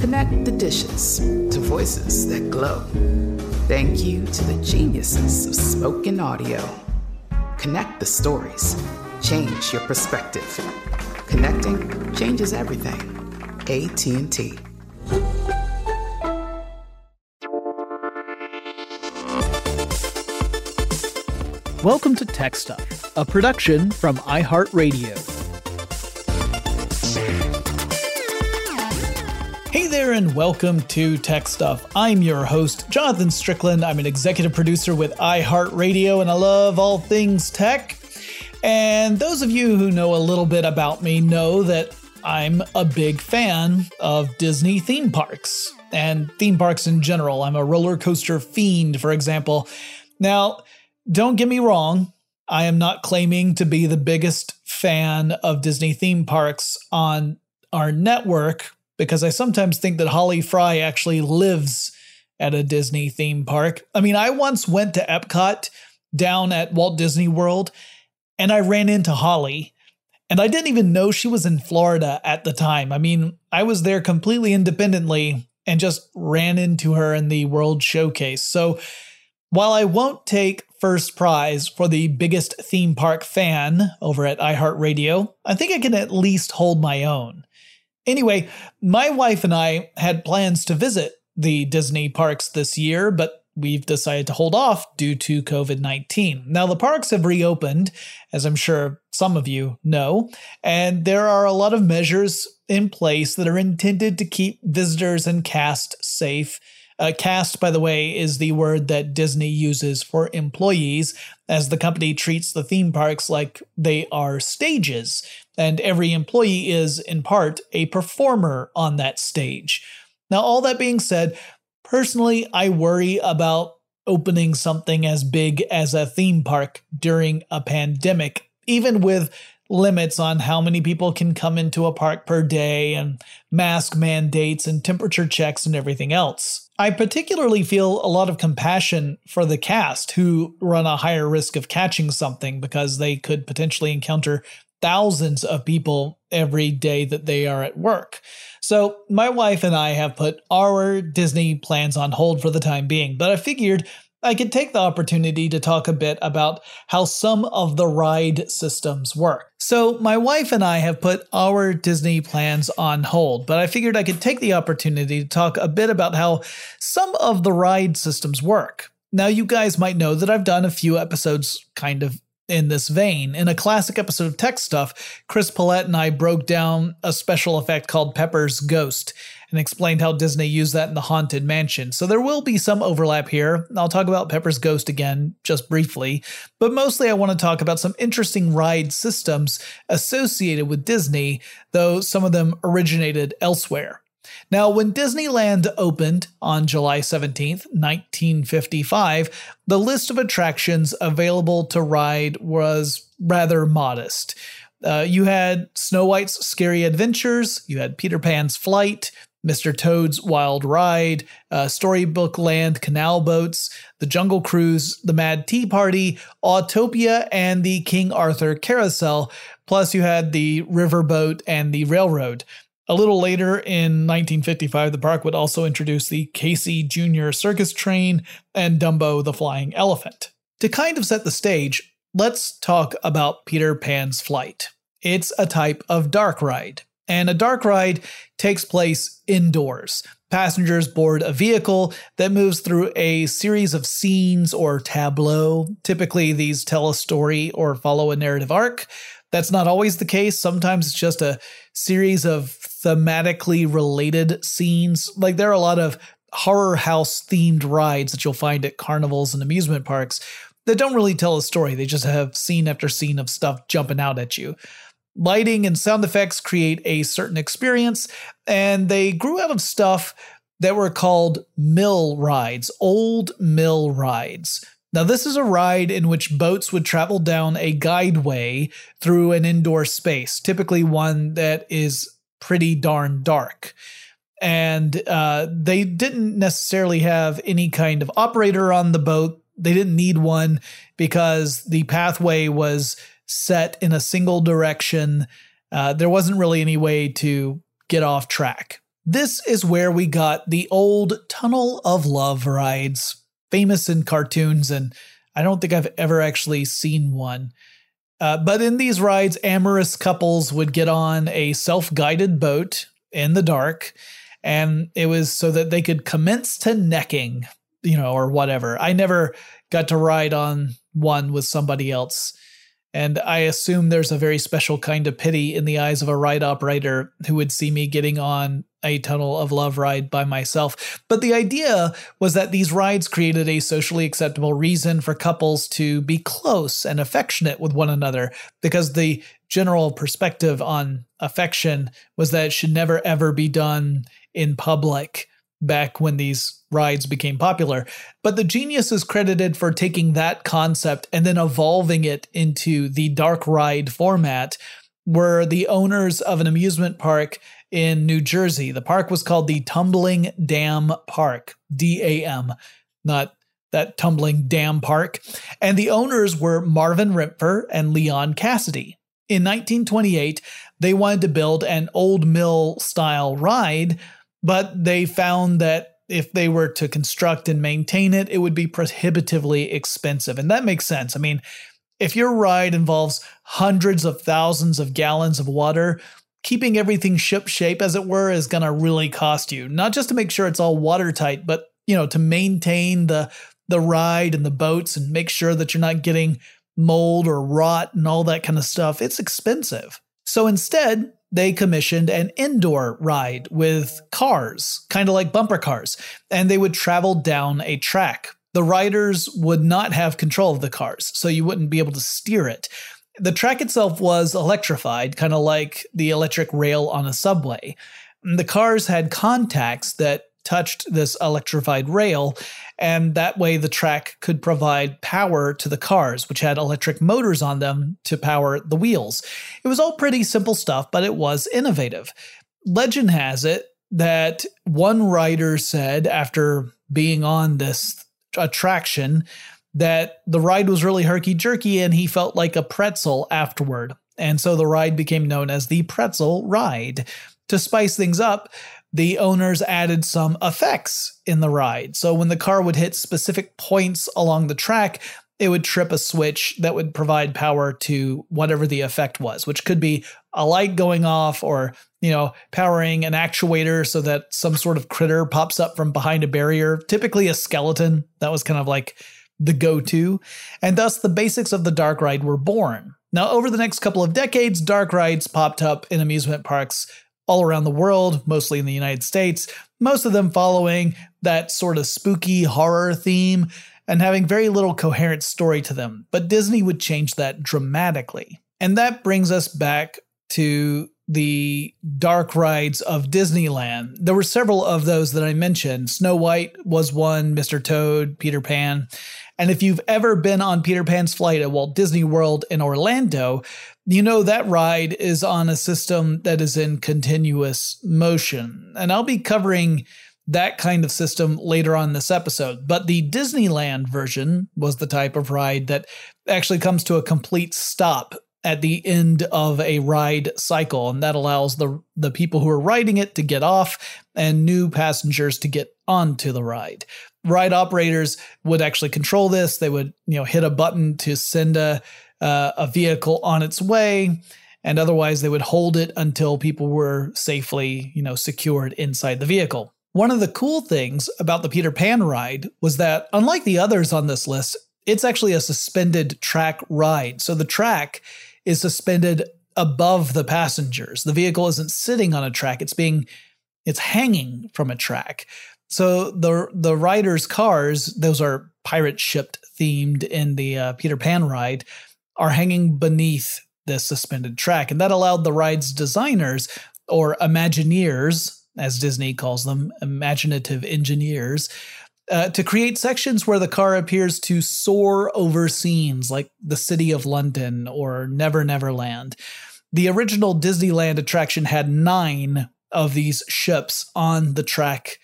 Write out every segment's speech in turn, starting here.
Connect the dishes to voices that glow. Thank you to the geniuses of spoken audio. Connect the stories. Change your perspective. Connecting changes everything. AT&T. Welcome to Tech Stuff, a production from iHeartRadio. And welcome to Tech Stuff. I'm your host, Jonathan Strickland. I'm an executive producer with iHeartRadio, and I love all things tech. And those of you who know a little bit about me know that I'm a big fan of Disney theme parks and theme parks in general. I'm a roller coaster fiend, for example. Now, don't get me wrong, I am not claiming to be the biggest fan of Disney theme parks on our network because I sometimes think that Holly Fry actually lives at a Disney theme park. I mean, I once went to Epcot down at Walt Disney World and I ran into Holly. And I didn't even know she was in Florida at the time. I mean, I was there completely independently and just ran into her in the World Showcase. So while I won't take first prize for the biggest theme park fan over at iHeartRadio, I think I can at least hold my own. Anyway, my wife and I had plans to visit the Disney parks this year, but we've decided to hold off due to COVID 19. Now, the parks have reopened, as I'm sure some of you know, and there are a lot of measures in place that are intended to keep visitors and cast safe. Uh, cast, by the way, is the word that Disney uses for employees, as the company treats the theme parks like they are stages, and every employee is, in part, a performer on that stage. Now, all that being said, personally, I worry about opening something as big as a theme park during a pandemic, even with limits on how many people can come into a park per day and mask mandates and temperature checks and everything else. I particularly feel a lot of compassion for the cast who run a higher risk of catching something because they could potentially encounter thousands of people every day that they are at work. So, my wife and I have put our Disney plans on hold for the time being, but I figured I could take the opportunity to talk a bit about how some of the ride systems work. So, my wife and I have put our Disney plans on hold, but I figured I could take the opportunity to talk a bit about how some of the ride systems work. Now, you guys might know that I've done a few episodes kind of in this vein. In a classic episode of Tech Stuff, Chris Pollette and I broke down a special effect called Pepper's Ghost and explained how Disney used that in the Haunted Mansion. So there will be some overlap here. I'll talk about Pepper's Ghost again just briefly, but mostly I want to talk about some interesting ride systems associated with Disney, though some of them originated elsewhere. Now, when Disneyland opened on July 17th, 1955, the list of attractions available to ride was rather modest. Uh, you had Snow White's Scary Adventures, you had Peter Pan's Flight, Mr. Toad's Wild Ride, uh, Storybook Land Canal Boats, The Jungle Cruise, The Mad Tea Party, Autopia, and the King Arthur Carousel. Plus, you had the Riverboat and the Railroad. A little later in 1955, the park would also introduce the Casey Jr. Circus Train and Dumbo the Flying Elephant. To kind of set the stage, let's talk about Peter Pan's Flight. It's a type of dark ride, and a dark ride takes place indoors. Passengers board a vehicle that moves through a series of scenes or tableau. Typically, these tell a story or follow a narrative arc. That's not always the case. Sometimes it's just a series of thematically related scenes. Like there are a lot of horror house themed rides that you'll find at carnivals and amusement parks that don't really tell a story. They just have scene after scene of stuff jumping out at you. Lighting and sound effects create a certain experience, and they grew out of stuff that were called mill rides, old mill rides. Now, this is a ride in which boats would travel down a guideway through an indoor space, typically one that is pretty darn dark. And uh, they didn't necessarily have any kind of operator on the boat. They didn't need one because the pathway was set in a single direction. Uh, there wasn't really any way to get off track. This is where we got the old Tunnel of Love rides, famous in cartoons, and I don't think I've ever actually seen one. Uh, but in these rides, amorous couples would get on a self guided boat in the dark, and it was so that they could commence to necking, you know, or whatever. I never got to ride on one with somebody else. And I assume there's a very special kind of pity in the eyes of a ride operator who would see me getting on a tunnel of love ride by myself. But the idea was that these rides created a socially acceptable reason for couples to be close and affectionate with one another because the general perspective on affection was that it should never ever be done in public back when these rides became popular. But the genius is credited for taking that concept and then evolving it into the dark ride format where the owners of an amusement park in New Jersey. The park was called the Tumbling Dam Park, D A M, not that Tumbling Dam Park. And the owners were Marvin Rempfer and Leon Cassidy. In 1928, they wanted to build an old mill style ride but they found that if they were to construct and maintain it, it would be prohibitively expensive. And that makes sense. I mean, if your ride involves hundreds of thousands of gallons of water, keeping everything ship shape, as it were, is going to really cost you. Not just to make sure it's all watertight, but you know, to maintain the the ride and the boats and make sure that you're not getting mold or rot and all that kind of stuff. It's expensive. So instead, they commissioned an indoor ride with cars, kind of like bumper cars, and they would travel down a track. The riders would not have control of the cars, so you wouldn't be able to steer it. The track itself was electrified, kind of like the electric rail on a subway. The cars had contacts that touched this electrified rail, and that way the track could provide power to the cars, which had electric motors on them to power the wheels. It was all pretty simple stuff, but it was innovative. Legend has it that one rider said after being on this attraction that the ride was really herky jerky and he felt like a pretzel afterward. And so the ride became known as the pretzel ride. To spice things up, the owners added some effects in the ride. So when the car would hit specific points along the track, it would trip a switch that would provide power to whatever the effect was, which could be a light going off or, you know, powering an actuator so that some sort of critter pops up from behind a barrier, typically a skeleton. That was kind of like the go to. And thus the basics of the dark ride were born. Now, over the next couple of decades, dark rides popped up in amusement parks all around the world, mostly in the United States, most of them following that sort of spooky horror theme and having very little coherent story to them. But Disney would change that dramatically. And that brings us back to the dark rides of Disneyland. There were several of those that I mentioned. Snow White was one, Mr. Toad, Peter Pan. And if you've ever been on Peter Pan's flight at Walt Disney World in Orlando, you know that ride is on a system that is in continuous motion. And I'll be covering that kind of system later on this episode. But the Disneyland version was the type of ride that actually comes to a complete stop at the end of a ride cycle. And that allows the, the people who are riding it to get off and new passengers to get onto the ride. Ride operators would actually control this. They would, you know, hit a button to send a, uh, a vehicle on its way and otherwise they would hold it until people were safely, you know, secured inside the vehicle. One of the cool things about the Peter Pan ride was that, unlike the others on this list, it's actually a suspended track ride. So the track is suspended above the passengers. The vehicle isn't sitting on a track, it's being it's hanging from a track. So the the riders' cars, those are pirate ship themed in the uh, Peter Pan ride, are hanging beneath this suspended track, and that allowed the ride's designers or Imagineers as Disney calls them, imaginative engineers, uh, to create sections where the car appears to soar over scenes like the City of London or Never Never Land. The original Disneyland attraction had nine of these ships on the track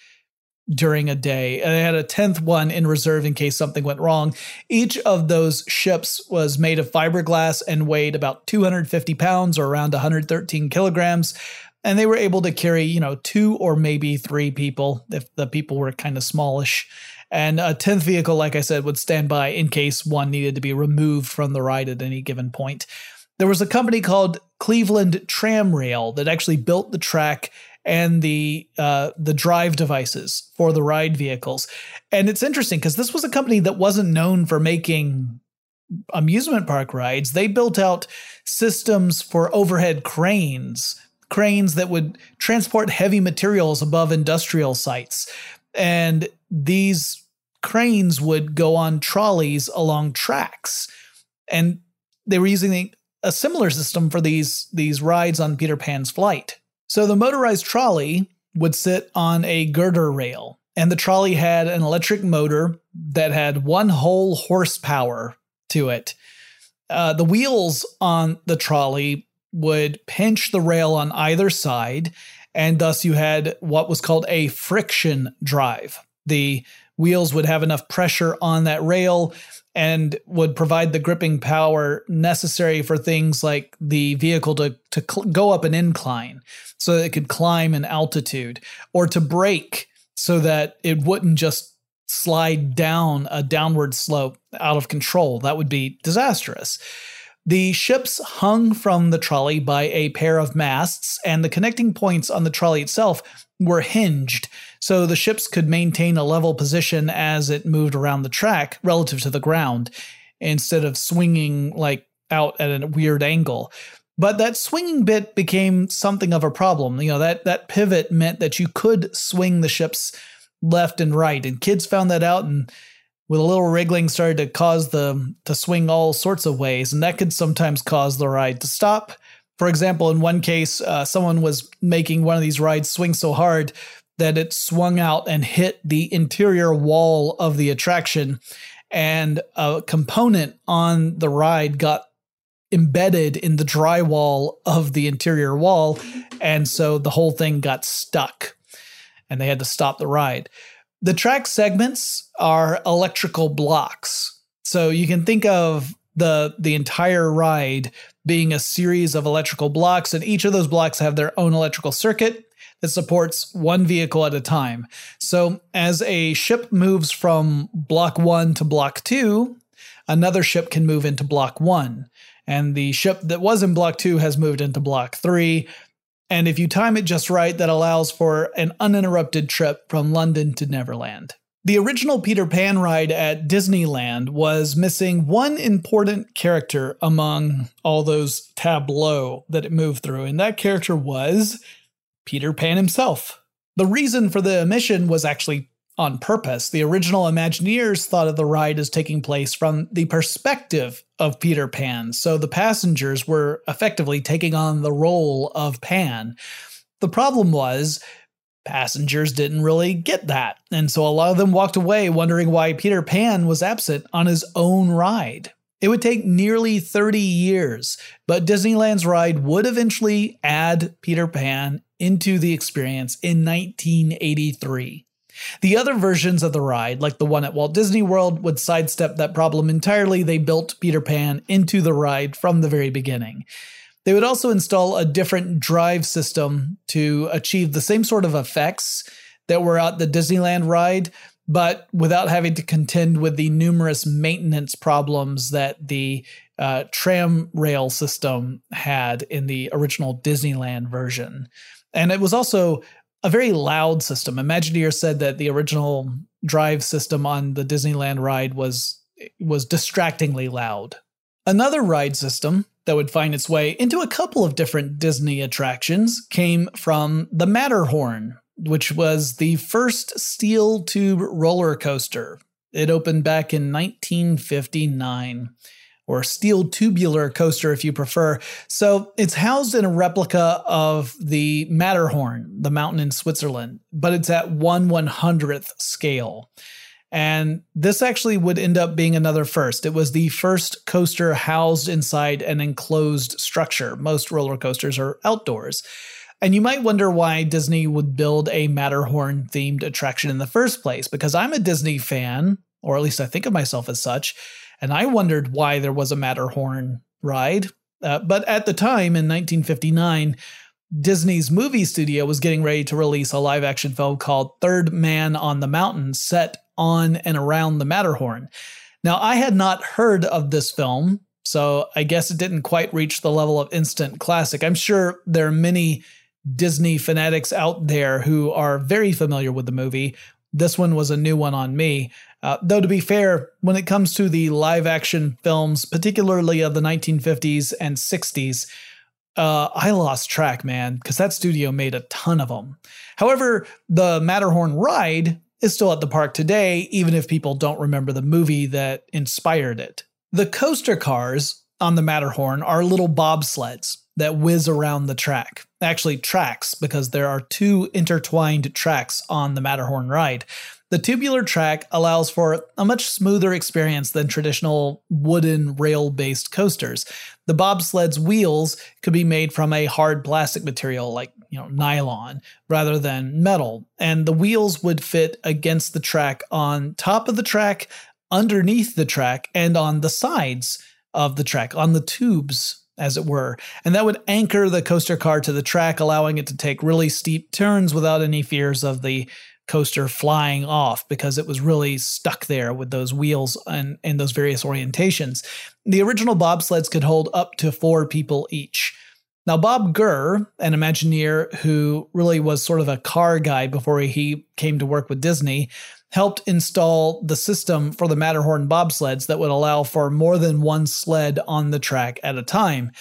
during a day. And they had a 10th one in reserve in case something went wrong. Each of those ships was made of fiberglass and weighed about 250 pounds or around 113 kilograms and they were able to carry you know two or maybe three people if the people were kind of smallish and a 10th vehicle like i said would stand by in case one needed to be removed from the ride at any given point there was a company called cleveland tramrail that actually built the track and the uh, the drive devices for the ride vehicles and it's interesting because this was a company that wasn't known for making amusement park rides they built out systems for overhead cranes cranes that would transport heavy materials above industrial sites. And these cranes would go on trolleys along tracks. And they were using a similar system for these, these rides on Peter Pan's flight. So the motorized trolley would sit on a girder rail, and the trolley had an electric motor that had one whole horsepower to it. Uh, the wheels on the trolley would pinch the rail on either side, and thus you had what was called a friction drive. The wheels would have enough pressure on that rail and would provide the gripping power necessary for things like the vehicle to, to cl- go up an incline so that it could climb in altitude or to brake so that it wouldn't just slide down a downward slope out of control. That would be disastrous. The ships hung from the trolley by a pair of masts, and the connecting points on the trolley itself were hinged, so the ships could maintain a level position as it moved around the track relative to the ground, instead of swinging like out at a weird angle. But that swinging bit became something of a problem. You know, that, that pivot meant that you could swing the ships left and right, and kids found that out and with a little wriggling started to cause the to swing all sorts of ways, and that could sometimes cause the ride to stop. For example, in one case, uh, someone was making one of these rides swing so hard that it swung out and hit the interior wall of the attraction, and a component on the ride got embedded in the drywall of the interior wall, and so the whole thing got stuck, and they had to stop the ride. The track segments are electrical blocks. So you can think of the the entire ride being a series of electrical blocks and each of those blocks have their own electrical circuit. that supports one vehicle at a time. So as a ship moves from block one to block two, another ship can move into block one. And the ship that was in block two has moved into block three. And if you time it just right, that allows for an uninterrupted trip from London to Neverland. The original Peter Pan ride at Disneyland was missing one important character among all those tableaux that it moved through, and that character was Peter Pan himself. The reason for the omission was actually on purpose. The original Imagineers thought of the ride as taking place from the perspective of Peter Pan, so the passengers were effectively taking on the role of Pan. The problem was, Passengers didn't really get that, and so a lot of them walked away wondering why Peter Pan was absent on his own ride. It would take nearly 30 years, but Disneyland's ride would eventually add Peter Pan into the experience in 1983. The other versions of the ride, like the one at Walt Disney World, would sidestep that problem entirely. They built Peter Pan into the ride from the very beginning. They would also install a different drive system to achieve the same sort of effects that were at the Disneyland ride, but without having to contend with the numerous maintenance problems that the uh, tram rail system had in the original Disneyland version. And it was also a very loud system. Imagineer said that the original drive system on the Disneyland ride was was distractingly loud. Another ride system that would find its way into a couple of different Disney attractions came from the Matterhorn, which was the first steel tube roller coaster. It opened back in 1959, or steel tubular coaster if you prefer. So it's housed in a replica of the Matterhorn, the mountain in Switzerland, but it's at 1 100th scale. And this actually would end up being another first. It was the first coaster housed inside an enclosed structure. Most roller coasters are outdoors. And you might wonder why Disney would build a Matterhorn themed attraction in the first place, because I'm a Disney fan, or at least I think of myself as such, and I wondered why there was a Matterhorn ride. Uh, but at the time in 1959, Disney's movie studio was getting ready to release a live action film called Third Man on the Mountain, set on and around the Matterhorn. Now, I had not heard of this film, so I guess it didn't quite reach the level of instant classic. I'm sure there are many Disney fanatics out there who are very familiar with the movie. This one was a new one on me. Uh, though, to be fair, when it comes to the live action films, particularly of the 1950s and 60s, uh, I lost track, man, because that studio made a ton of them. However, the Matterhorn ride is still at the park today, even if people don't remember the movie that inspired it. The coaster cars on the Matterhorn are little bobsleds that whiz around the track. Actually, tracks, because there are two intertwined tracks on the Matterhorn ride. The tubular track allows for a much smoother experience than traditional wooden rail based coasters. The bobsled's wheels could be made from a hard plastic material like you know nylon rather than metal, and the wheels would fit against the track on top of the track, underneath the track, and on the sides of the track, on the tubes as it were. And that would anchor the coaster car to the track, allowing it to take really steep turns without any fears of the coaster flying off because it was really stuck there with those wheels and, and those various orientations. The original bobsleds could hold up to four people each. Now, Bob Gurr, an Imagineer who really was sort of a car guy before he came to work with Disney, helped install the system for the Matterhorn bobsleds that would allow for more than one sled on the track at a time.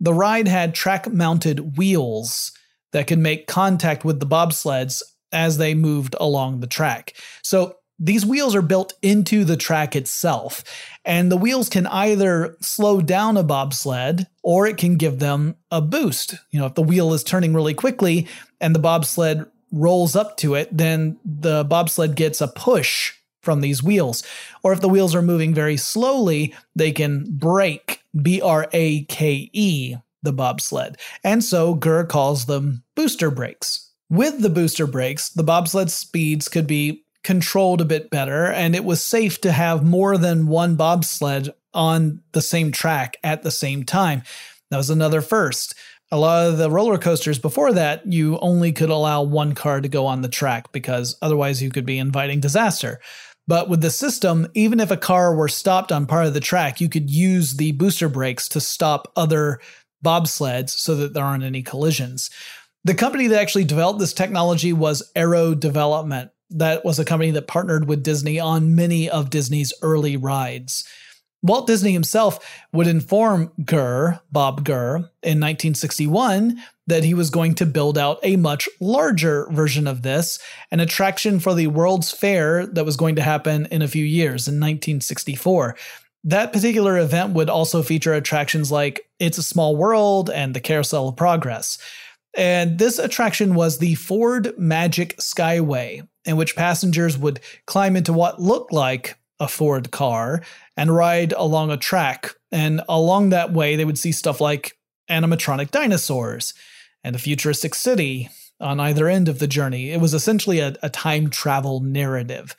The ride had track mounted wheels that could make contact with the bobsleds as they moved along the track. So these wheels are built into the track itself, and the wheels can either slow down a bobsled or it can give them a boost. You know, if the wheel is turning really quickly and the bobsled rolls up to it, then the bobsled gets a push from these wheels. Or if the wheels are moving very slowly, they can brake, B R A K E, the bobsled. And so Gurr calls them booster brakes. With the booster brakes, the bobsled speeds could be controlled a bit better, and it was safe to have more than one bobsled on the same track at the same time. That was another first. A lot of the roller coasters before that, you only could allow one car to go on the track because otherwise you could be inviting disaster. But with the system, even if a car were stopped on part of the track, you could use the booster brakes to stop other bobsleds so that there aren't any collisions. The company that actually developed this technology was Arrow Development. That was a company that partnered with Disney on many of Disney's early rides. Walt Disney himself would inform Gurr, Bob Gurr, in 1961 that he was going to build out a much larger version of this, an attraction for the World's Fair that was going to happen in a few years in 1964. That particular event would also feature attractions like It's a Small World and the Carousel of Progress. And this attraction was the Ford Magic Skyway, in which passengers would climb into what looked like a Ford car and ride along a track. And along that way, they would see stuff like animatronic dinosaurs and a futuristic city on either end of the journey. It was essentially a, a time travel narrative.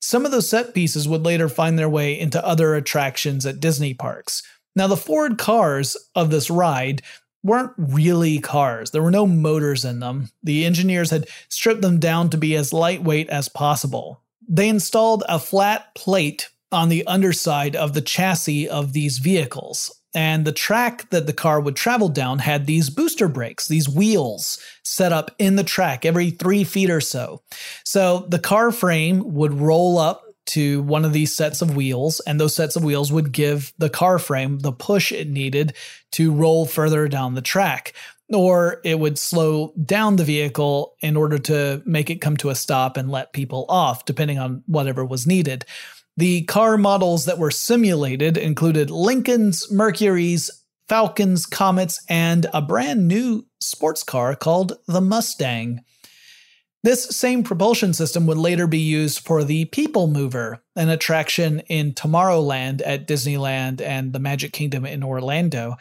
Some of those set pieces would later find their way into other attractions at Disney parks. Now, the Ford cars of this ride weren't really cars. There were no motors in them. The engineers had stripped them down to be as lightweight as possible. They installed a flat plate on the underside of the chassis of these vehicles. And the track that the car would travel down had these booster brakes, these wheels set up in the track every three feet or so. So the car frame would roll up to one of these sets of wheels, and those sets of wheels would give the car frame the push it needed to roll further down the track. Or it would slow down the vehicle in order to make it come to a stop and let people off, depending on whatever was needed. The car models that were simulated included Lincolns, Mercury's, Falcons, Comets, and a brand new sports car called the Mustang. This same propulsion system would later be used for the People Mover, an attraction in Tomorrowland at Disneyland and the Magic Kingdom in Orlando.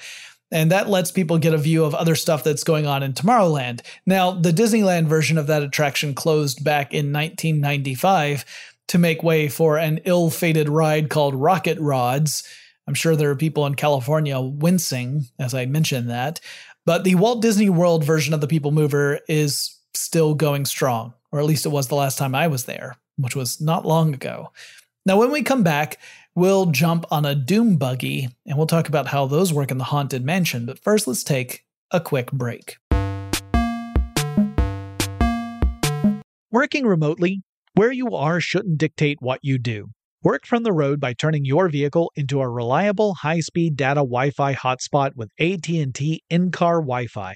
And that lets people get a view of other stuff that's going on in Tomorrowland. Now, the Disneyland version of that attraction closed back in 1995 to make way for an ill fated ride called Rocket Rods. I'm sure there are people in California wincing as I mention that. But the Walt Disney World version of the People Mover is still going strong, or at least it was the last time I was there, which was not long ago. Now, when we come back, we'll jump on a Doom buggy and we'll talk about how those work in the Haunted Mansion. But first, let's take a quick break. Working remotely where you are shouldn't dictate what you do. Work from the road by turning your vehicle into a reliable high-speed data Wi-Fi hotspot with AT&T in-car Wi-Fi.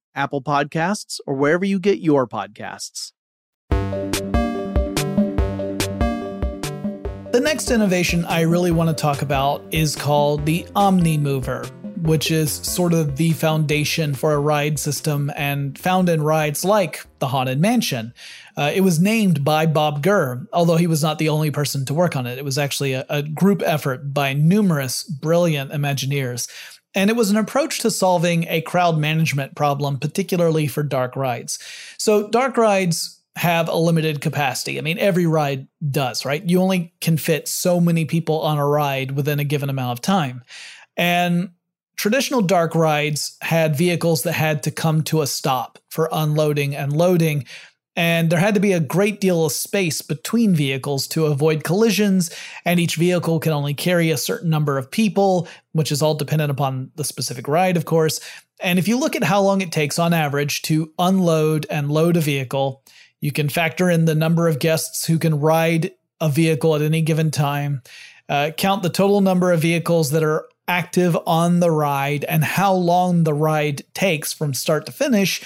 Apple Podcasts, or wherever you get your podcasts. The next innovation I really want to talk about is called the Omni Mover, which is sort of the foundation for a ride system and found in rides like the Haunted Mansion. Uh, it was named by Bob Gurr, although he was not the only person to work on it. It was actually a, a group effort by numerous brilliant Imagineers. And it was an approach to solving a crowd management problem, particularly for dark rides. So, dark rides have a limited capacity. I mean, every ride does, right? You only can fit so many people on a ride within a given amount of time. And traditional dark rides had vehicles that had to come to a stop for unloading and loading. And there had to be a great deal of space between vehicles to avoid collisions, and each vehicle can only carry a certain number of people, which is all dependent upon the specific ride, of course. And if you look at how long it takes on average to unload and load a vehicle, you can factor in the number of guests who can ride a vehicle at any given time, uh, count the total number of vehicles that are active on the ride, and how long the ride takes from start to finish.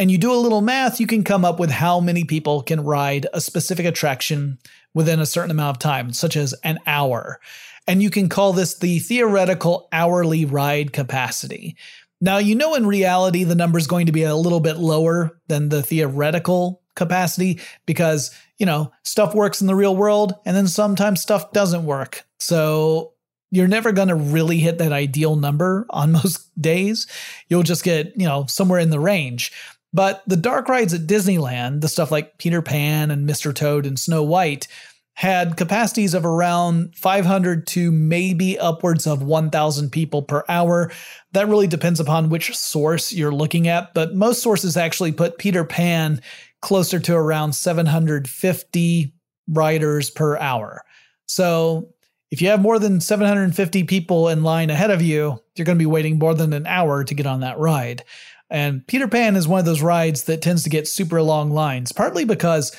And you do a little math, you can come up with how many people can ride a specific attraction within a certain amount of time, such as an hour. And you can call this the theoretical hourly ride capacity. Now, you know, in reality, the number is going to be a little bit lower than the theoretical capacity because, you know, stuff works in the real world and then sometimes stuff doesn't work. So you're never going to really hit that ideal number on most days. You'll just get, you know, somewhere in the range. But the dark rides at Disneyland, the stuff like Peter Pan and Mr. Toad and Snow White, had capacities of around 500 to maybe upwards of 1,000 people per hour. That really depends upon which source you're looking at, but most sources actually put Peter Pan closer to around 750 riders per hour. So if you have more than 750 people in line ahead of you, you're going to be waiting more than an hour to get on that ride. And Peter Pan is one of those rides that tends to get super long lines, partly because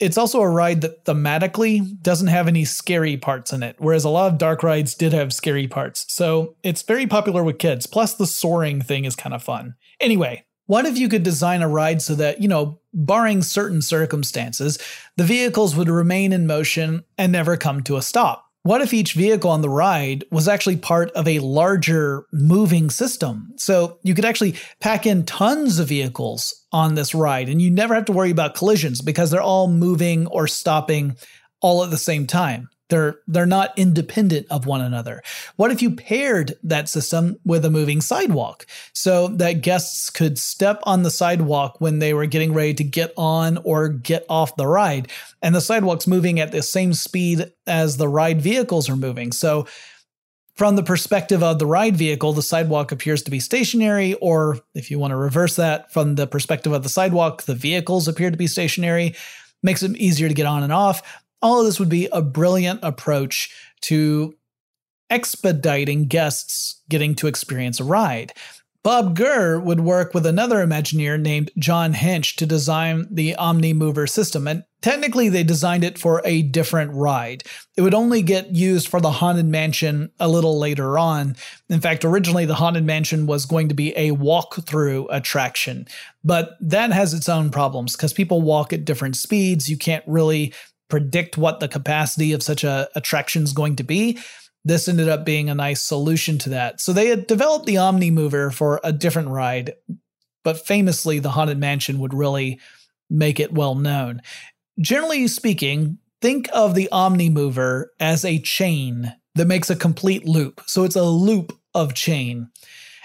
it's also a ride that thematically doesn't have any scary parts in it, whereas a lot of dark rides did have scary parts. So it's very popular with kids. Plus, the soaring thing is kind of fun. Anyway, what if you could design a ride so that, you know, barring certain circumstances, the vehicles would remain in motion and never come to a stop? What if each vehicle on the ride was actually part of a larger moving system? So you could actually pack in tons of vehicles on this ride and you never have to worry about collisions because they're all moving or stopping all at the same time. They're they're not independent of one another. What if you paired that system with a moving sidewalk so that guests could step on the sidewalk when they were getting ready to get on or get off the ride and the sidewalk's moving at the same speed as the ride vehicles are moving. So from the perspective of the ride vehicle, the sidewalk appears to be stationary, or if you want to reverse that, from the perspective of the sidewalk, the vehicles appear to be stationary makes it easier to get on and off all of this would be a brilliant approach to expediting guests getting to experience a ride. Bob Gurr would work with another Imagineer named John Hench to design the Omni Mover system, and technically they designed it for a different ride. It would only get used for the Haunted Mansion a little later on. In fact, originally the Haunted Mansion was going to be a walk-through attraction, but that has its own problems because people walk at different speeds. You can't really predict what the capacity of such a attraction is going to be, this ended up being a nice solution to that. So they had developed the Omni Mover for a different ride, but famously, the Haunted Mansion would really make it well known. Generally speaking, think of the Omni Mover as a chain that makes a complete loop. So it's a loop of chain.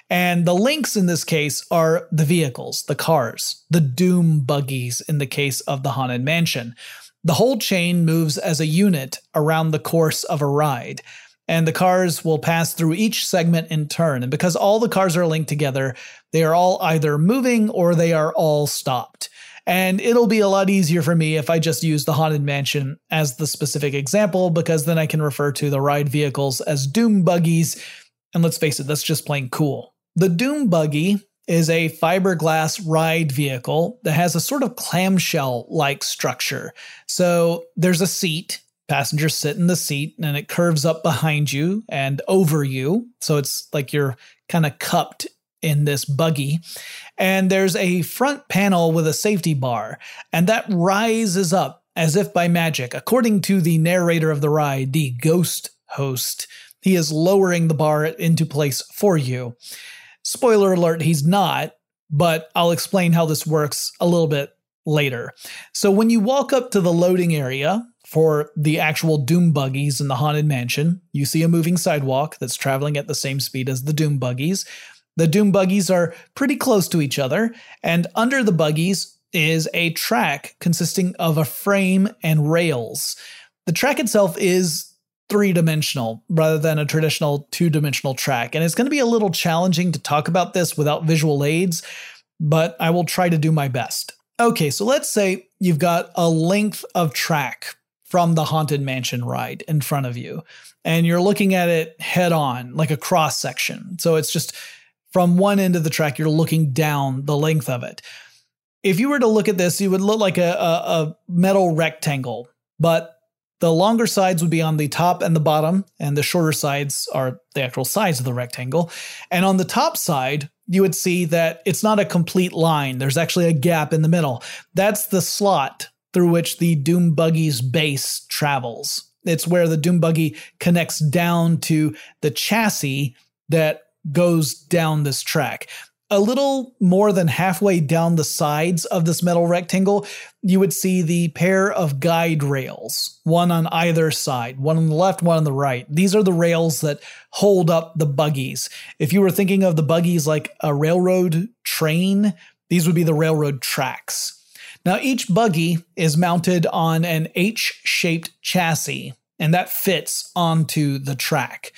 And the links in this case are the vehicles, the cars, the doom buggies in the case of the Haunted Mansion. The whole chain moves as a unit around the course of a ride and the cars will pass through each segment in turn. And because all the cars are linked together, they are all either moving or they are all stopped. And it'll be a lot easier for me if I just use the Haunted Mansion as the specific example, because then I can refer to the ride vehicles as Doom Buggies. And let's face it, that's just plain cool. The Doom Buggy is a fiberglass ride vehicle that has a sort of clamshell like structure. So there's a seat Passengers sit in the seat and it curves up behind you and over you. So it's like you're kind of cupped in this buggy. And there's a front panel with a safety bar, and that rises up as if by magic. According to the narrator of the ride, the ghost host, he is lowering the bar into place for you. Spoiler alert, he's not, but I'll explain how this works a little bit later. So when you walk up to the loading area, for the actual Doom buggies in the Haunted Mansion, you see a moving sidewalk that's traveling at the same speed as the Doom buggies. The Doom buggies are pretty close to each other, and under the buggies is a track consisting of a frame and rails. The track itself is three dimensional rather than a traditional two dimensional track, and it's going to be a little challenging to talk about this without visual aids, but I will try to do my best. Okay, so let's say you've got a length of track from the Haunted Mansion ride in front of you. And you're looking at it head on, like a cross section. So it's just from one end of the track, you're looking down the length of it. If you were to look at this, you would look like a, a, a metal rectangle, but the longer sides would be on the top and the bottom, and the shorter sides are the actual sides of the rectangle. And on the top side, you would see that it's not a complete line. There's actually a gap in the middle. That's the slot through which the Doom Buggy's base travels. It's where the Doom Buggy connects down to the chassis that goes down this track. A little more than halfway down the sides of this metal rectangle, you would see the pair of guide rails, one on either side, one on the left, one on the right. These are the rails that hold up the buggies. If you were thinking of the buggies like a railroad train, these would be the railroad tracks. Now, each buggy is mounted on an H shaped chassis, and that fits onto the track.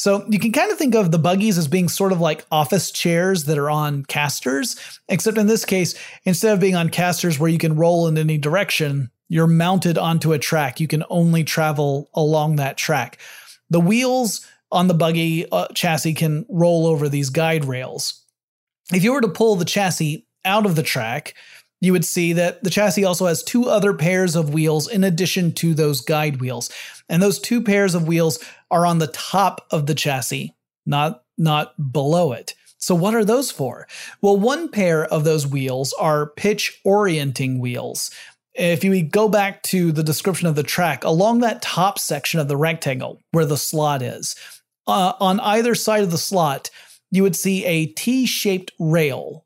So you can kind of think of the buggies as being sort of like office chairs that are on casters, except in this case, instead of being on casters where you can roll in any direction, you're mounted onto a track. You can only travel along that track. The wheels on the buggy uh, chassis can roll over these guide rails. If you were to pull the chassis out of the track, you would see that the chassis also has two other pairs of wheels in addition to those guide wheels. And those two pairs of wheels are on the top of the chassis, not, not below it. So, what are those for? Well, one pair of those wheels are pitch orienting wheels. If you go back to the description of the track, along that top section of the rectangle where the slot is, uh, on either side of the slot, you would see a T shaped rail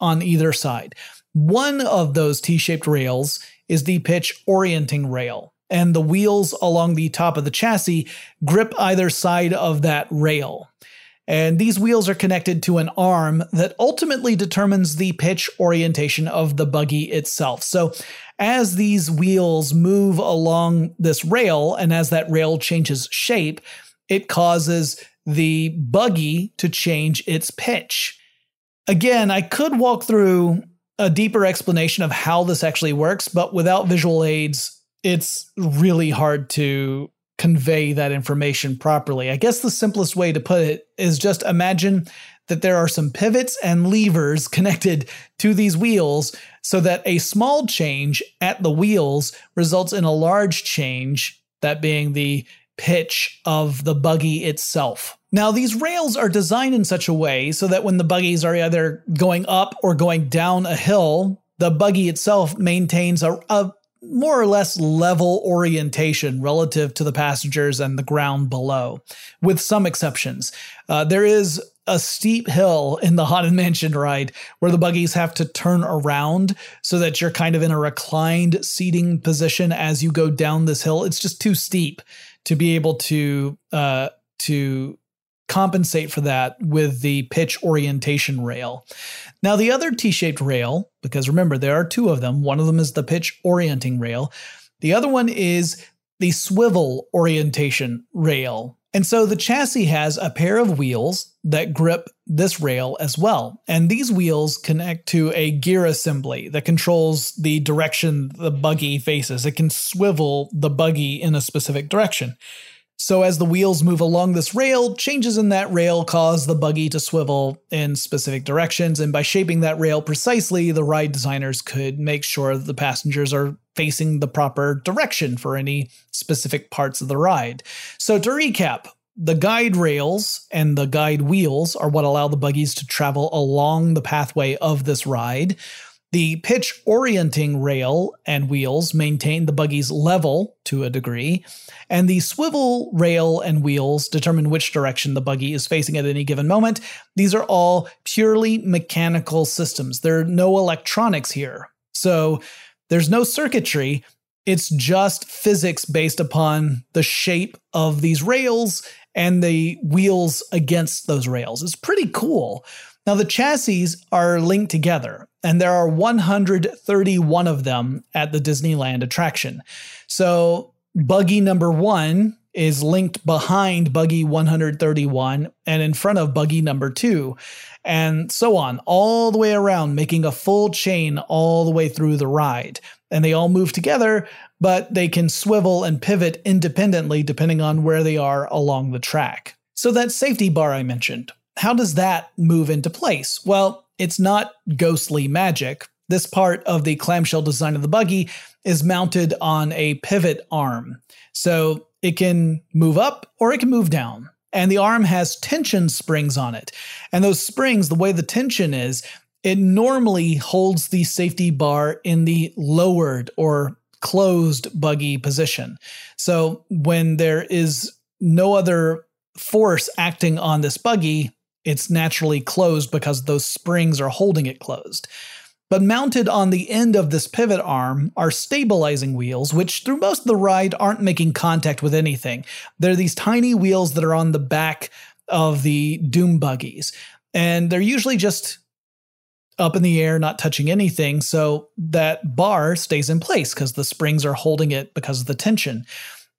on either side. One of those T shaped rails is the pitch orienting rail, and the wheels along the top of the chassis grip either side of that rail. And these wheels are connected to an arm that ultimately determines the pitch orientation of the buggy itself. So, as these wheels move along this rail, and as that rail changes shape, it causes the buggy to change its pitch. Again, I could walk through a deeper explanation of how this actually works, but without visual aids, it's really hard to convey that information properly. I guess the simplest way to put it is just imagine that there are some pivots and levers connected to these wheels so that a small change at the wheels results in a large change, that being the pitch of the buggy itself. Now, these rails are designed in such a way so that when the buggies are either going up or going down a hill, the buggy itself maintains a, a more or less level orientation relative to the passengers and the ground below, with some exceptions. Uh, there is a steep hill in the Haunted Mansion ride where the buggies have to turn around so that you're kind of in a reclined seating position as you go down this hill. It's just too steep to be able to uh, to compensate for that with the pitch orientation rail. Now, the other T shaped rail, because remember, there are two of them, one of them is the pitch orienting rail, the other one is the swivel orientation rail. And so the chassis has a pair of wheels that grip this rail as well. And these wheels connect to a gear assembly that controls the direction the buggy faces. It can swivel the buggy in a specific direction. So, as the wheels move along this rail, changes in that rail cause the buggy to swivel in specific directions. And by shaping that rail precisely, the ride designers could make sure that the passengers are facing the proper direction for any specific parts of the ride. So, to recap, the guide rails and the guide wheels are what allow the buggies to travel along the pathway of this ride. The pitch orienting rail and wheels maintain the buggy's level to a degree, and the swivel rail and wheels determine which direction the buggy is facing at any given moment. These are all purely mechanical systems. There are no electronics here. So there's no circuitry. It's just physics based upon the shape of these rails and the wheels against those rails. It's pretty cool. Now, the chassis are linked together, and there are 131 of them at the Disneyland attraction. So, buggy number one is linked behind buggy 131 and in front of buggy number two, and so on, all the way around, making a full chain all the way through the ride. And they all move together, but they can swivel and pivot independently depending on where they are along the track. So, that safety bar I mentioned, how does that move into place? Well, it's not ghostly magic. This part of the clamshell design of the buggy is mounted on a pivot arm. So it can move up or it can move down. And the arm has tension springs on it. And those springs, the way the tension is, it normally holds the safety bar in the lowered or closed buggy position. So when there is no other force acting on this buggy, it's naturally closed because those springs are holding it closed. But mounted on the end of this pivot arm are stabilizing wheels, which through most of the ride aren't making contact with anything. They're these tiny wheels that are on the back of the Doom buggies. And they're usually just up in the air, not touching anything. So that bar stays in place because the springs are holding it because of the tension.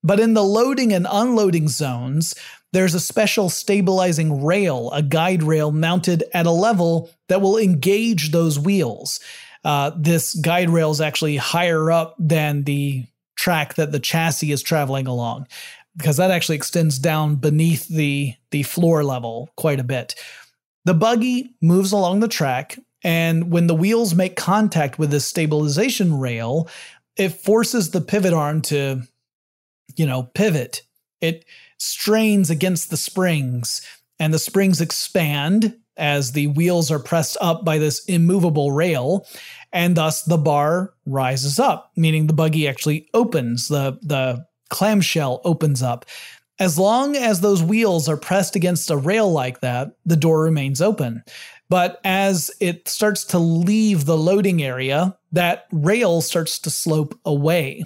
But in the loading and unloading zones, there's a special stabilizing rail, a guide rail mounted at a level that will engage those wheels. Uh, this guide rail is actually higher up than the track that the chassis is traveling along because that actually extends down beneath the, the floor level quite a bit. The buggy moves along the track, and when the wheels make contact with this stabilization rail, it forces the pivot arm to, you know, pivot. It strains against the springs, and the springs expand as the wheels are pressed up by this immovable rail, and thus the bar rises up, meaning the buggy actually opens, the, the clamshell opens up. As long as those wheels are pressed against a rail like that, the door remains open. But as it starts to leave the loading area, that rail starts to slope away.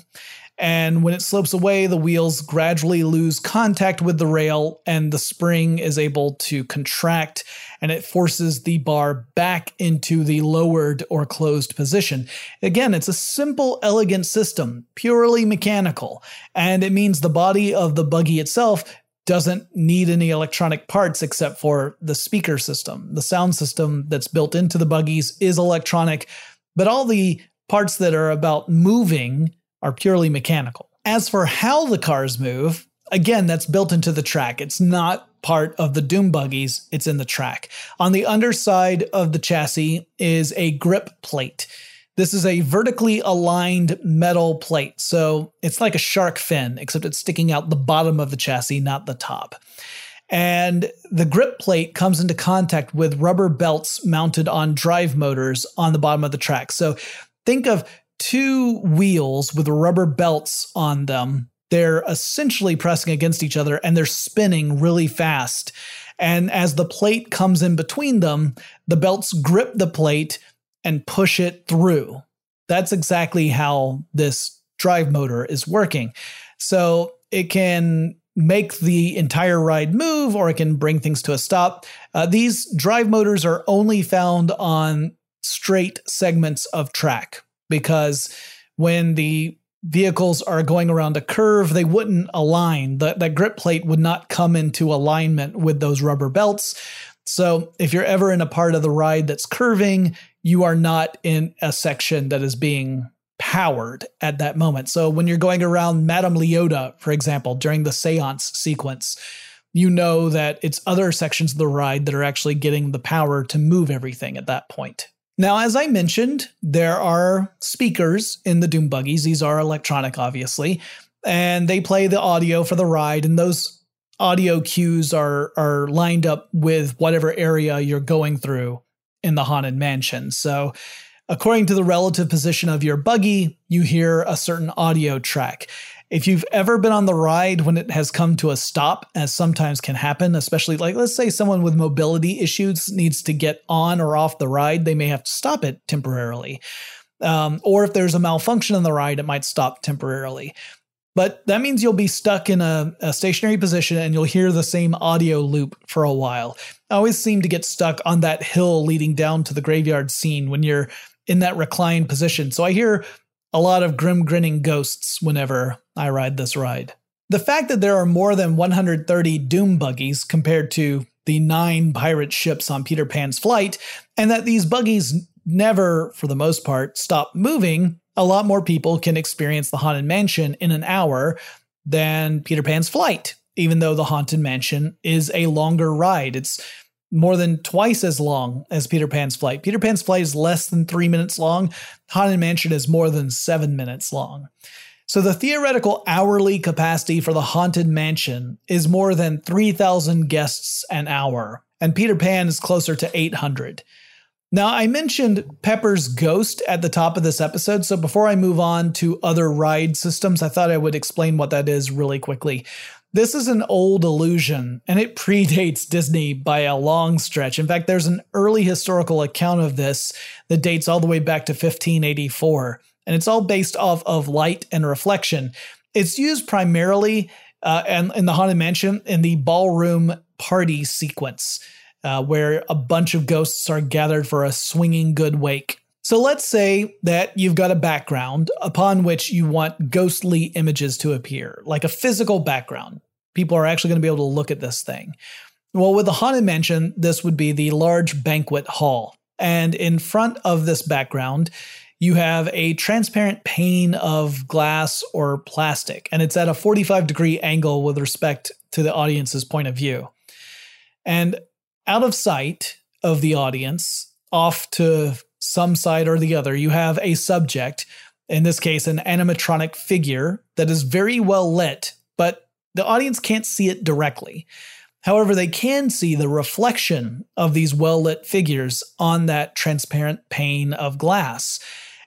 And when it slopes away, the wheels gradually lose contact with the rail, and the spring is able to contract and it forces the bar back into the lowered or closed position. Again, it's a simple, elegant system, purely mechanical, and it means the body of the buggy itself doesn't need any electronic parts except for the speaker system. The sound system that's built into the buggies is electronic, but all the parts that are about moving are purely mechanical. As for how the cars move, again, that's built into the track. It's not part of the Doom buggies, it's in the track. On the underside of the chassis is a grip plate. This is a vertically aligned metal plate, so it's like a shark fin, except it's sticking out the bottom of the chassis, not the top. And the grip plate comes into contact with rubber belts mounted on drive motors on the bottom of the track. So think of two wheels with rubber belts on them. They're essentially pressing against each other and they're spinning really fast. And as the plate comes in between them, the belts grip the plate and push it through. That's exactly how this drive motor is working. So it can make the entire ride move or it can bring things to a stop. Uh, these drive motors are only found on straight segments of track because when the vehicles are going around a curve, they wouldn't align. The, that grip plate would not come into alignment with those rubber belts. So if you're ever in a part of the ride that's curving, you are not in a section that is being powered at that moment. So when you're going around Madame Leota, for example, during the seance sequence, you know that it's other sections of the ride that are actually getting the power to move everything at that point. Now, as I mentioned, there are speakers in the Doom buggies. These are electronic, obviously, and they play the audio for the ride, and those audio cues are are lined up with whatever area you're going through in the haunted mansion. So According to the relative position of your buggy, you hear a certain audio track. If you've ever been on the ride when it has come to a stop, as sometimes can happen, especially like let's say someone with mobility issues needs to get on or off the ride, they may have to stop it temporarily. Um, or if there's a malfunction in the ride, it might stop temporarily. But that means you'll be stuck in a, a, stationary position and you'll hear the same audio loop for a while. I always seem to get stuck on that hill leading down to the graveyard scene when you're in that reclined position. So I hear a lot of grim grinning ghosts whenever I ride this ride. The fact that there are more than 130 Doom buggies compared to the nine pirate ships on Peter Pan's flight, and that these buggies never, for the most part, stop moving, a lot more people can experience the Haunted Mansion in an hour than Peter Pan's flight, even though the Haunted Mansion is a longer ride. It's more than twice as long as Peter Pan's flight. Peter Pan's flight is less than three minutes long. Haunted Mansion is more than seven minutes long. So the theoretical hourly capacity for the Haunted Mansion is more than 3,000 guests an hour, and Peter Pan is closer to 800. Now, I mentioned Pepper's Ghost at the top of this episode, so before I move on to other ride systems, I thought I would explain what that is really quickly. This is an old illusion, and it predates Disney by a long stretch. In fact, there's an early historical account of this that dates all the way back to 1584, and it's all based off of light and reflection. It's used primarily uh, and in the Haunted Mansion in the ballroom party sequence, uh, where a bunch of ghosts are gathered for a swinging good wake. So let's say that you've got a background upon which you want ghostly images to appear, like a physical background people are actually going to be able to look at this thing. Well, with the Haunted Mansion, this would be the large banquet hall. And in front of this background, you have a transparent pane of glass or plastic, and it's at a 45 degree angle with respect to the audience's point of view. And out of sight of the audience, off to some side or the other, you have a subject, in this case, an animatronic figure that is very well lit, but the audience can't see it directly. However, they can see the reflection of these well lit figures on that transparent pane of glass.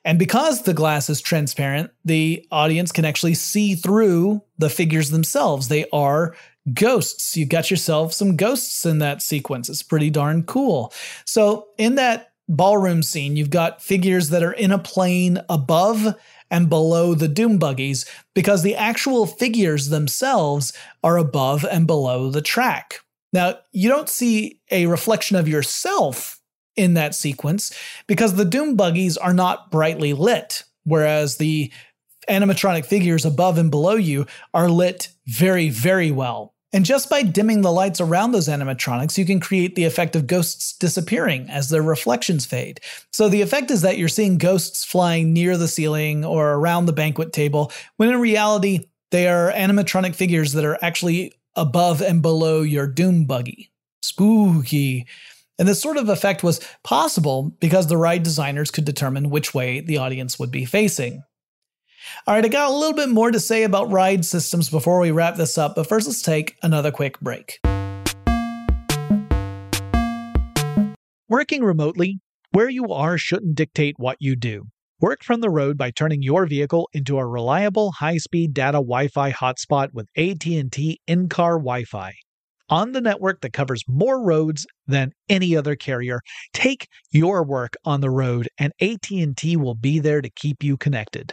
And because the glass is transparent, the audience can actually see through the figures themselves. They are ghosts. You've got yourself some ghosts in that sequence. It's pretty darn cool. So, in that ballroom scene, you've got figures that are in a plane above and below the Doom buggies because the actual figures themselves are above and below the track. Now, you don't see a reflection of yourself in that sequence because the Doom buggies are not brightly lit, whereas the animatronic figures above and below you are lit very, very well. And just by dimming the lights around those animatronics, you can create the effect of ghosts disappearing as their reflections fade. So the effect is that you're seeing ghosts flying near the ceiling or around the banquet table, when in reality, they are animatronic figures that are actually above and below your Doom buggy. Spooky. And this sort of effect was possible because the ride designers could determine which way the audience would be facing. All right, I got a little bit more to say about ride systems before we wrap this up, but first let's take another quick break. Working remotely, where you are shouldn't dictate what you do. Work from the road by turning your vehicle into a reliable high-speed data Wi-Fi hotspot with AT&T in-car Wi-Fi. On the network that covers more roads than any other carrier, take your work on the road and AT&T will be there to keep you connected.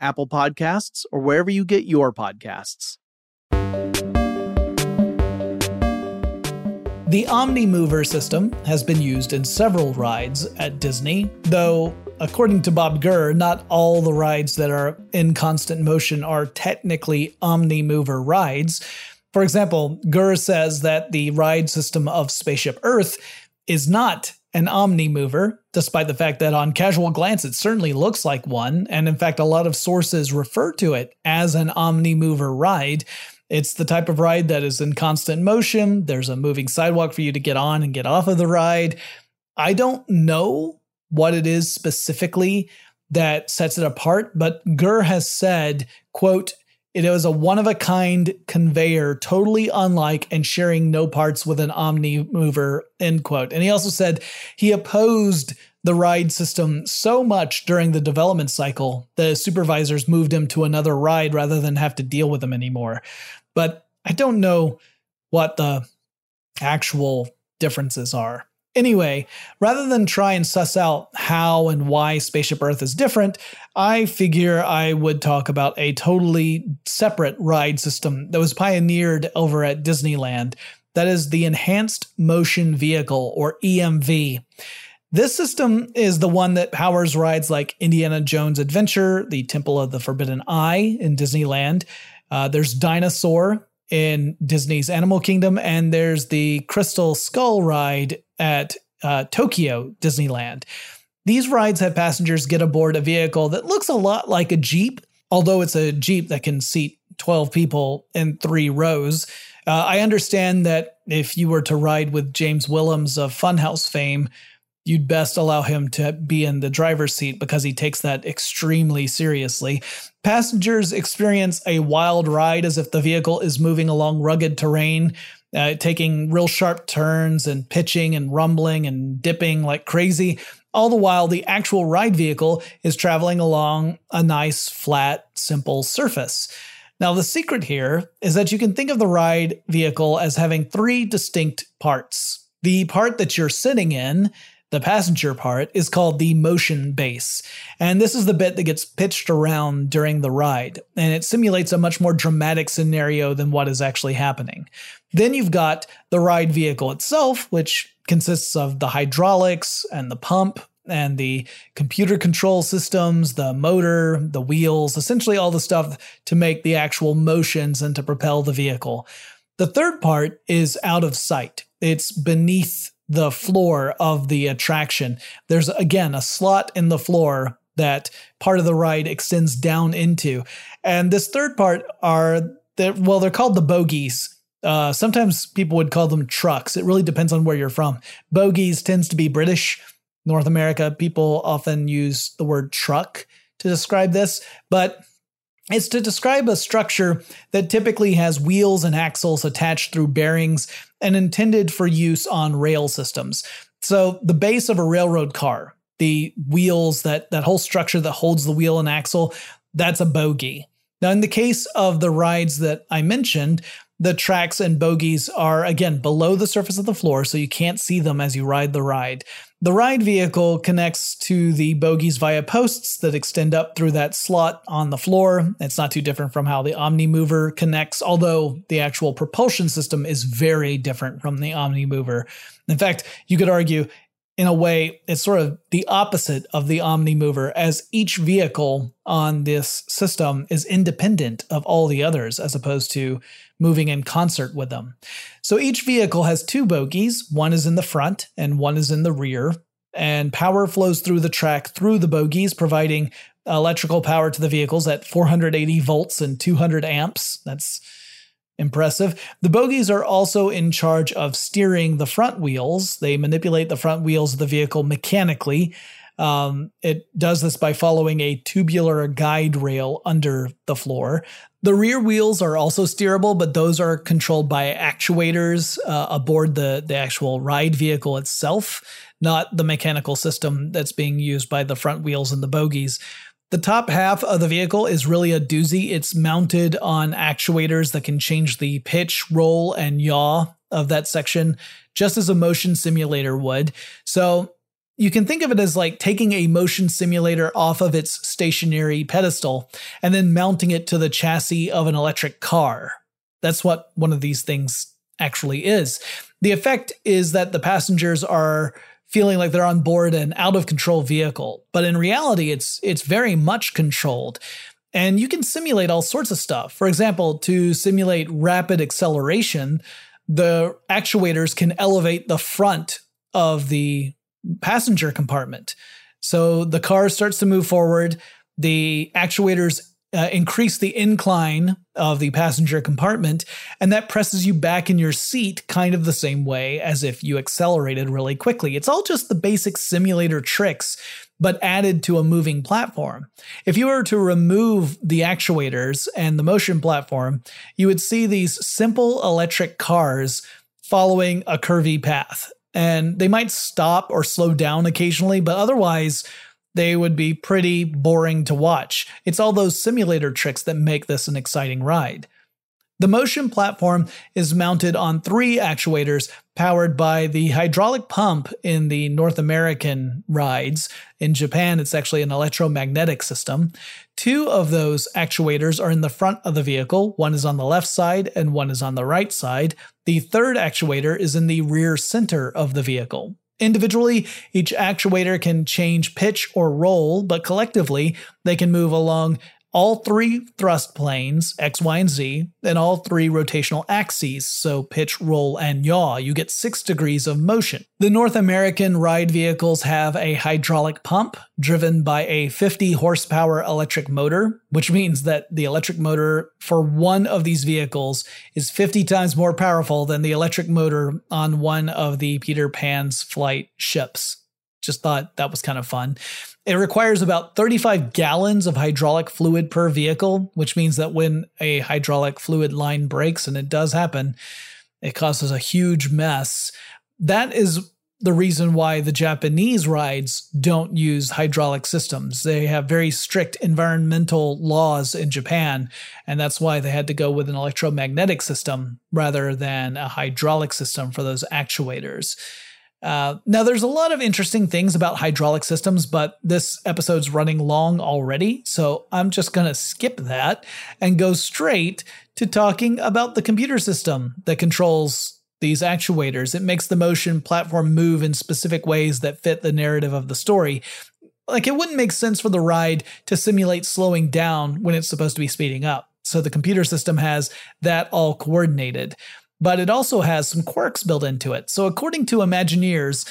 Apple Podcasts, or wherever you get your podcasts. The OmniMover system has been used in several rides at Disney, though, according to Bob Gurr, not all the rides that are in constant motion are technically OmniMover rides. For example, Gurr says that the ride system of Spaceship Earth is not an OmniMover, despite the fact that on casual glance it certainly looks like one, and in fact, a lot of sources refer to it as an OmniMover ride. It's the type of ride that is in constant motion. There's a moving sidewalk for you to get on and get off of the ride. I don't know what it is specifically that sets it apart, but Gurr has said, quote, it was a one of a kind conveyor, totally unlike and sharing no parts with an Omni mover, end quote. And he also said he opposed the ride system so much during the development cycle, the supervisors moved him to another ride rather than have to deal with him anymore. But I don't know what the actual differences are. Anyway, rather than try and suss out how and why Spaceship Earth is different, I figure I would talk about a totally separate ride system that was pioneered over at Disneyland. That is the Enhanced Motion Vehicle, or EMV. This system is the one that powers rides like Indiana Jones Adventure, the Temple of the Forbidden Eye in Disneyland. Uh, there's Dinosaur in Disney's Animal Kingdom, and there's the Crystal Skull ride at uh, Tokyo Disneyland. These rides have passengers get aboard a vehicle that looks a lot like a Jeep, although it's a Jeep that can seat 12 people in three rows. Uh, I understand that if you were to ride with James Willems of Funhaus fame, you'd best allow him to be in the driver's seat because he takes that extremely seriously. Passengers experience a wild ride as if the vehicle is moving along rugged terrain, uh, taking real sharp turns and pitching and rumbling and dipping like crazy. All the while, the actual ride vehicle is traveling along a nice, flat, simple surface. Now, the secret here is that you can think of the ride vehicle as having three distinct parts. The part that you're sitting in, the passenger part, is called the motion base. And this is the bit that gets pitched around during the ride. And it simulates a much more dramatic scenario than what is actually happening. Then you've got the ride vehicle itself, which consists of the hydraulics and the pump and the computer control systems, the motor, the wheels, essentially all the stuff to make the actual motions and to propel the vehicle. The third part is out of sight. It's beneath the floor of the attraction. There's again a slot in the floor that part of the ride extends down into. And this third part are well, they're called the bogies. Uh, sometimes people would call them trucks. It really depends on where you're from. Bogies tends to be British. North America, people often use the word truck to describe this, but it's to describe a structure that typically has wheels and axles attached through bearings and intended for use on rail systems. So, the base of a railroad car, the wheels, that, that whole structure that holds the wheel and axle, that's a bogie. Now, in the case of the rides that I mentioned, the tracks and bogies are again below the surface of the floor, so you can't see them as you ride the ride. The ride vehicle connects to the bogies via posts that extend up through that slot on the floor. It's not too different from how the Omni Mover connects, although the actual propulsion system is very different from the Omni Mover. In fact, you could argue in a way, it's sort of the opposite of the Omni Mover, as each vehicle on this system is independent of all the others, as opposed to moving in concert with them. So each vehicle has two bogies one is in the front and one is in the rear. And power flows through the track through the bogies, providing electrical power to the vehicles at 480 volts and 200 amps. That's impressive. The bogies are also in charge of steering the front wheels. They manipulate the front wheels of the vehicle mechanically. Um, it does this by following a tubular guide rail under the floor. The rear wheels are also steerable, but those are controlled by actuators uh, aboard the, the actual ride vehicle itself, not the mechanical system that's being used by the front wheels and the bogies. The top half of the vehicle is really a doozy. It's mounted on actuators that can change the pitch, roll, and yaw of that section, just as a motion simulator would. So you can think of it as like taking a motion simulator off of its stationary pedestal and then mounting it to the chassis of an electric car. That's what one of these things actually is. The effect is that the passengers are feeling like they're on board an out of control vehicle. But in reality, it's it's very much controlled. And you can simulate all sorts of stuff. For example, to simulate rapid acceleration, the actuators can elevate the front of the passenger compartment. So the car starts to move forward, the actuators uh, increase the incline of the passenger compartment, and that presses you back in your seat kind of the same way as if you accelerated really quickly. It's all just the basic simulator tricks, but added to a moving platform. If you were to remove the actuators and the motion platform, you would see these simple electric cars following a curvy path. And they might stop or slow down occasionally, but otherwise, they would be pretty boring to watch. It's all those simulator tricks that make this an exciting ride. The motion platform is mounted on three actuators powered by the hydraulic pump in the North American rides. In Japan, it's actually an electromagnetic system. Two of those actuators are in the front of the vehicle, one is on the left side and one is on the right side. The third actuator is in the rear center of the vehicle. Individually, each actuator can change pitch or roll, but collectively, they can move along all three thrust planes, X, Y, and Z, and all three rotational axes, so pitch, roll, and yaw. You get six degrees of motion. The North American ride vehicles have a hydraulic pump driven by a 50 horsepower electric motor, which means that the electric motor for one of these vehicles is 50 times more powerful than the electric motor on one of the Peter Pan's flight ships. Just thought that was kind of fun. It requires about 35 gallons of hydraulic fluid per vehicle, which means that when a hydraulic fluid line breaks, and it does happen, it causes a huge mess. That is the reason why the Japanese rides don't use hydraulic systems. They have very strict environmental laws in Japan, and that's why they had to go with an electromagnetic system rather than a hydraulic system for those actuators. Uh, now, there's a lot of interesting things about hydraulic systems, but this episode's running long already, so I'm just going to skip that and go straight to talking about the computer system that controls these actuators. It makes the motion platform move in specific ways that fit the narrative of the story. Like, it wouldn't make sense for the ride to simulate slowing down when it's supposed to be speeding up. So, the computer system has that all coordinated but it also has some quirks built into it. So, according to Imagineers,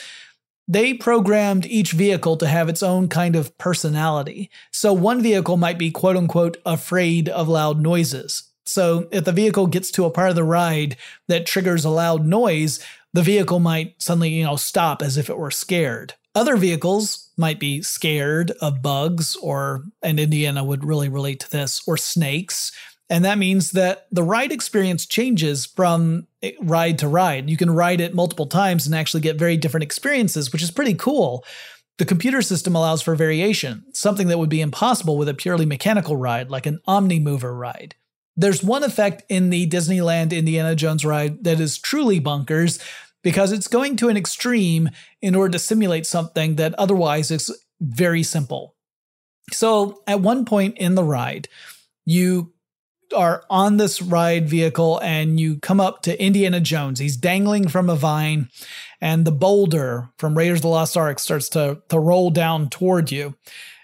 they programmed each vehicle to have its own kind of personality. So, one vehicle might be quote unquote afraid of loud noises. So, if the vehicle gets to a part of the ride that triggers a loud noise, the vehicle might suddenly, you know, stop as if it were scared. Other vehicles might be scared of bugs, or, and Indiana would really relate to this, or snakes, and that means that the ride experience changes from ride to ride. You can ride it multiple times and actually get very different experiences, which is pretty cool. The computer system allows for variation, something that would be impossible with a purely mechanical ride like an Omnimover ride. There's one effect in the Disneyland Indiana Jones ride that is truly bonkers because it's going to an extreme in order to simulate something that otherwise is very simple. So, at one point in the ride, you are on this ride vehicle and you come up to Indiana Jones. He's dangling from a vine, and the boulder from Raiders of the Lost Ark starts to, to roll down toward you.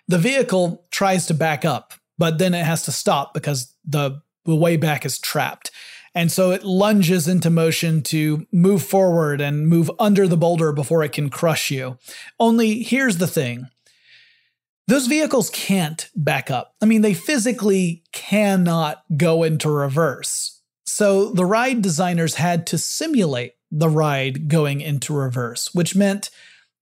The vehicle tries to back up, but then it has to stop because the, the way back is trapped. And so it lunges into motion to move forward and move under the boulder before it can crush you. Only here's the thing those vehicles can't back up. I mean, they physically cannot go into reverse. So the ride designers had to simulate the ride going into reverse, which meant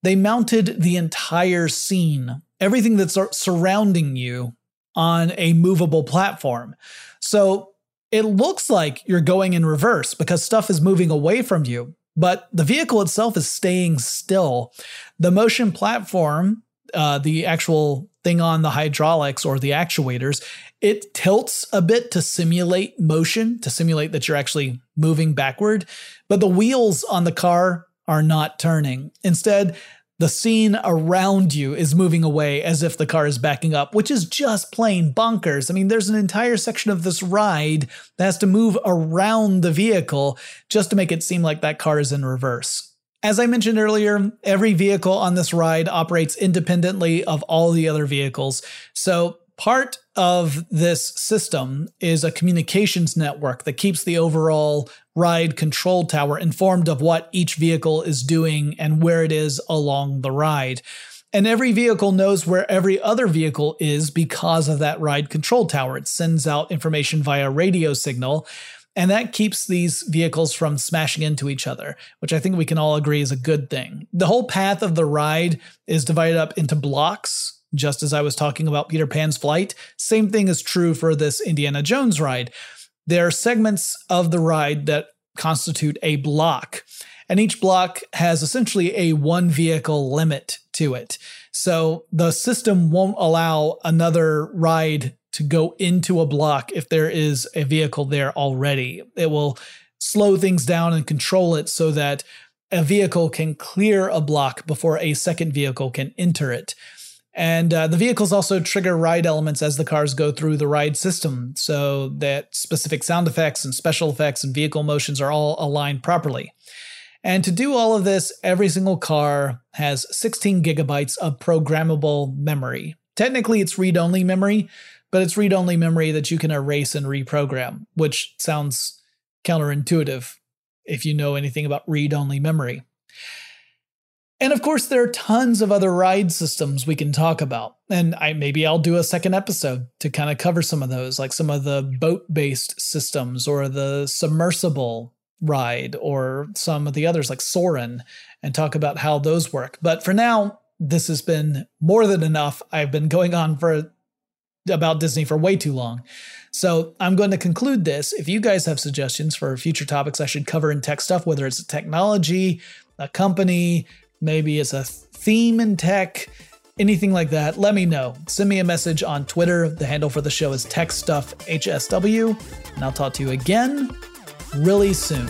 they mounted the entire scene, everything that's surrounding you, on a movable platform. So it looks like you're going in reverse because stuff is moving away from you, but the vehicle itself is staying still. The motion platform uh, the actual thing on the hydraulics or the actuators, it tilts a bit to simulate motion, to simulate that you're actually moving backward. But the wheels on the car are not turning. Instead, the scene around you is moving away as if the car is backing up, which is just plain bonkers. I mean, there's an entire section of this ride that has to move around the vehicle just to make it seem like that car is in reverse. As I mentioned earlier, every vehicle on this ride operates independently of all the other vehicles. So, part of this system is a communications network that keeps the overall ride control tower informed of what each vehicle is doing and where it is along the ride. And every vehicle knows where every other vehicle is because of that ride control tower. It sends out information via radio signal and that keeps these vehicles from smashing into each other, which I think we can all agree is a good thing. The whole path of the ride is divided up into blocks, just as I was talking about Peter Pan's flight. Same thing is true for this Indiana Jones ride. There are segments of the ride that constitute a block, and each block has essentially a one vehicle limit to it. So the system won't allow another ride to go into a block if there is a vehicle there already. It will slow things down and control it so that a vehicle can clear a block before a second vehicle can enter it. And uh, the vehicles also trigger ride elements as the cars go through the ride system so that specific sound effects and special effects and vehicle motions are all aligned properly. And to do all of this, every single car has 16 gigabytes of programmable memory. Technically, it's read only memory, but it's read only memory that you can erase and reprogram, which sounds counterintuitive if you know anything about read only memory. And of course, there are tons of other ride systems we can talk about. And I maybe I'll do a second episode to kind of cover some of those, like some of the boat-based systems or the submersible ride or some of the others like Soarin', and talk about how those work. But for now, this has been more than enough. I've been going on for about Disney for way too long. So I'm going to conclude this. If you guys have suggestions for future topics I should cover in tech stuff, whether it's technology, a company, maybe it's a theme in tech, anything like that, let me know. Send me a message on Twitter. The handle for the show is TechStuffHSW, and I'll talk to you again really soon.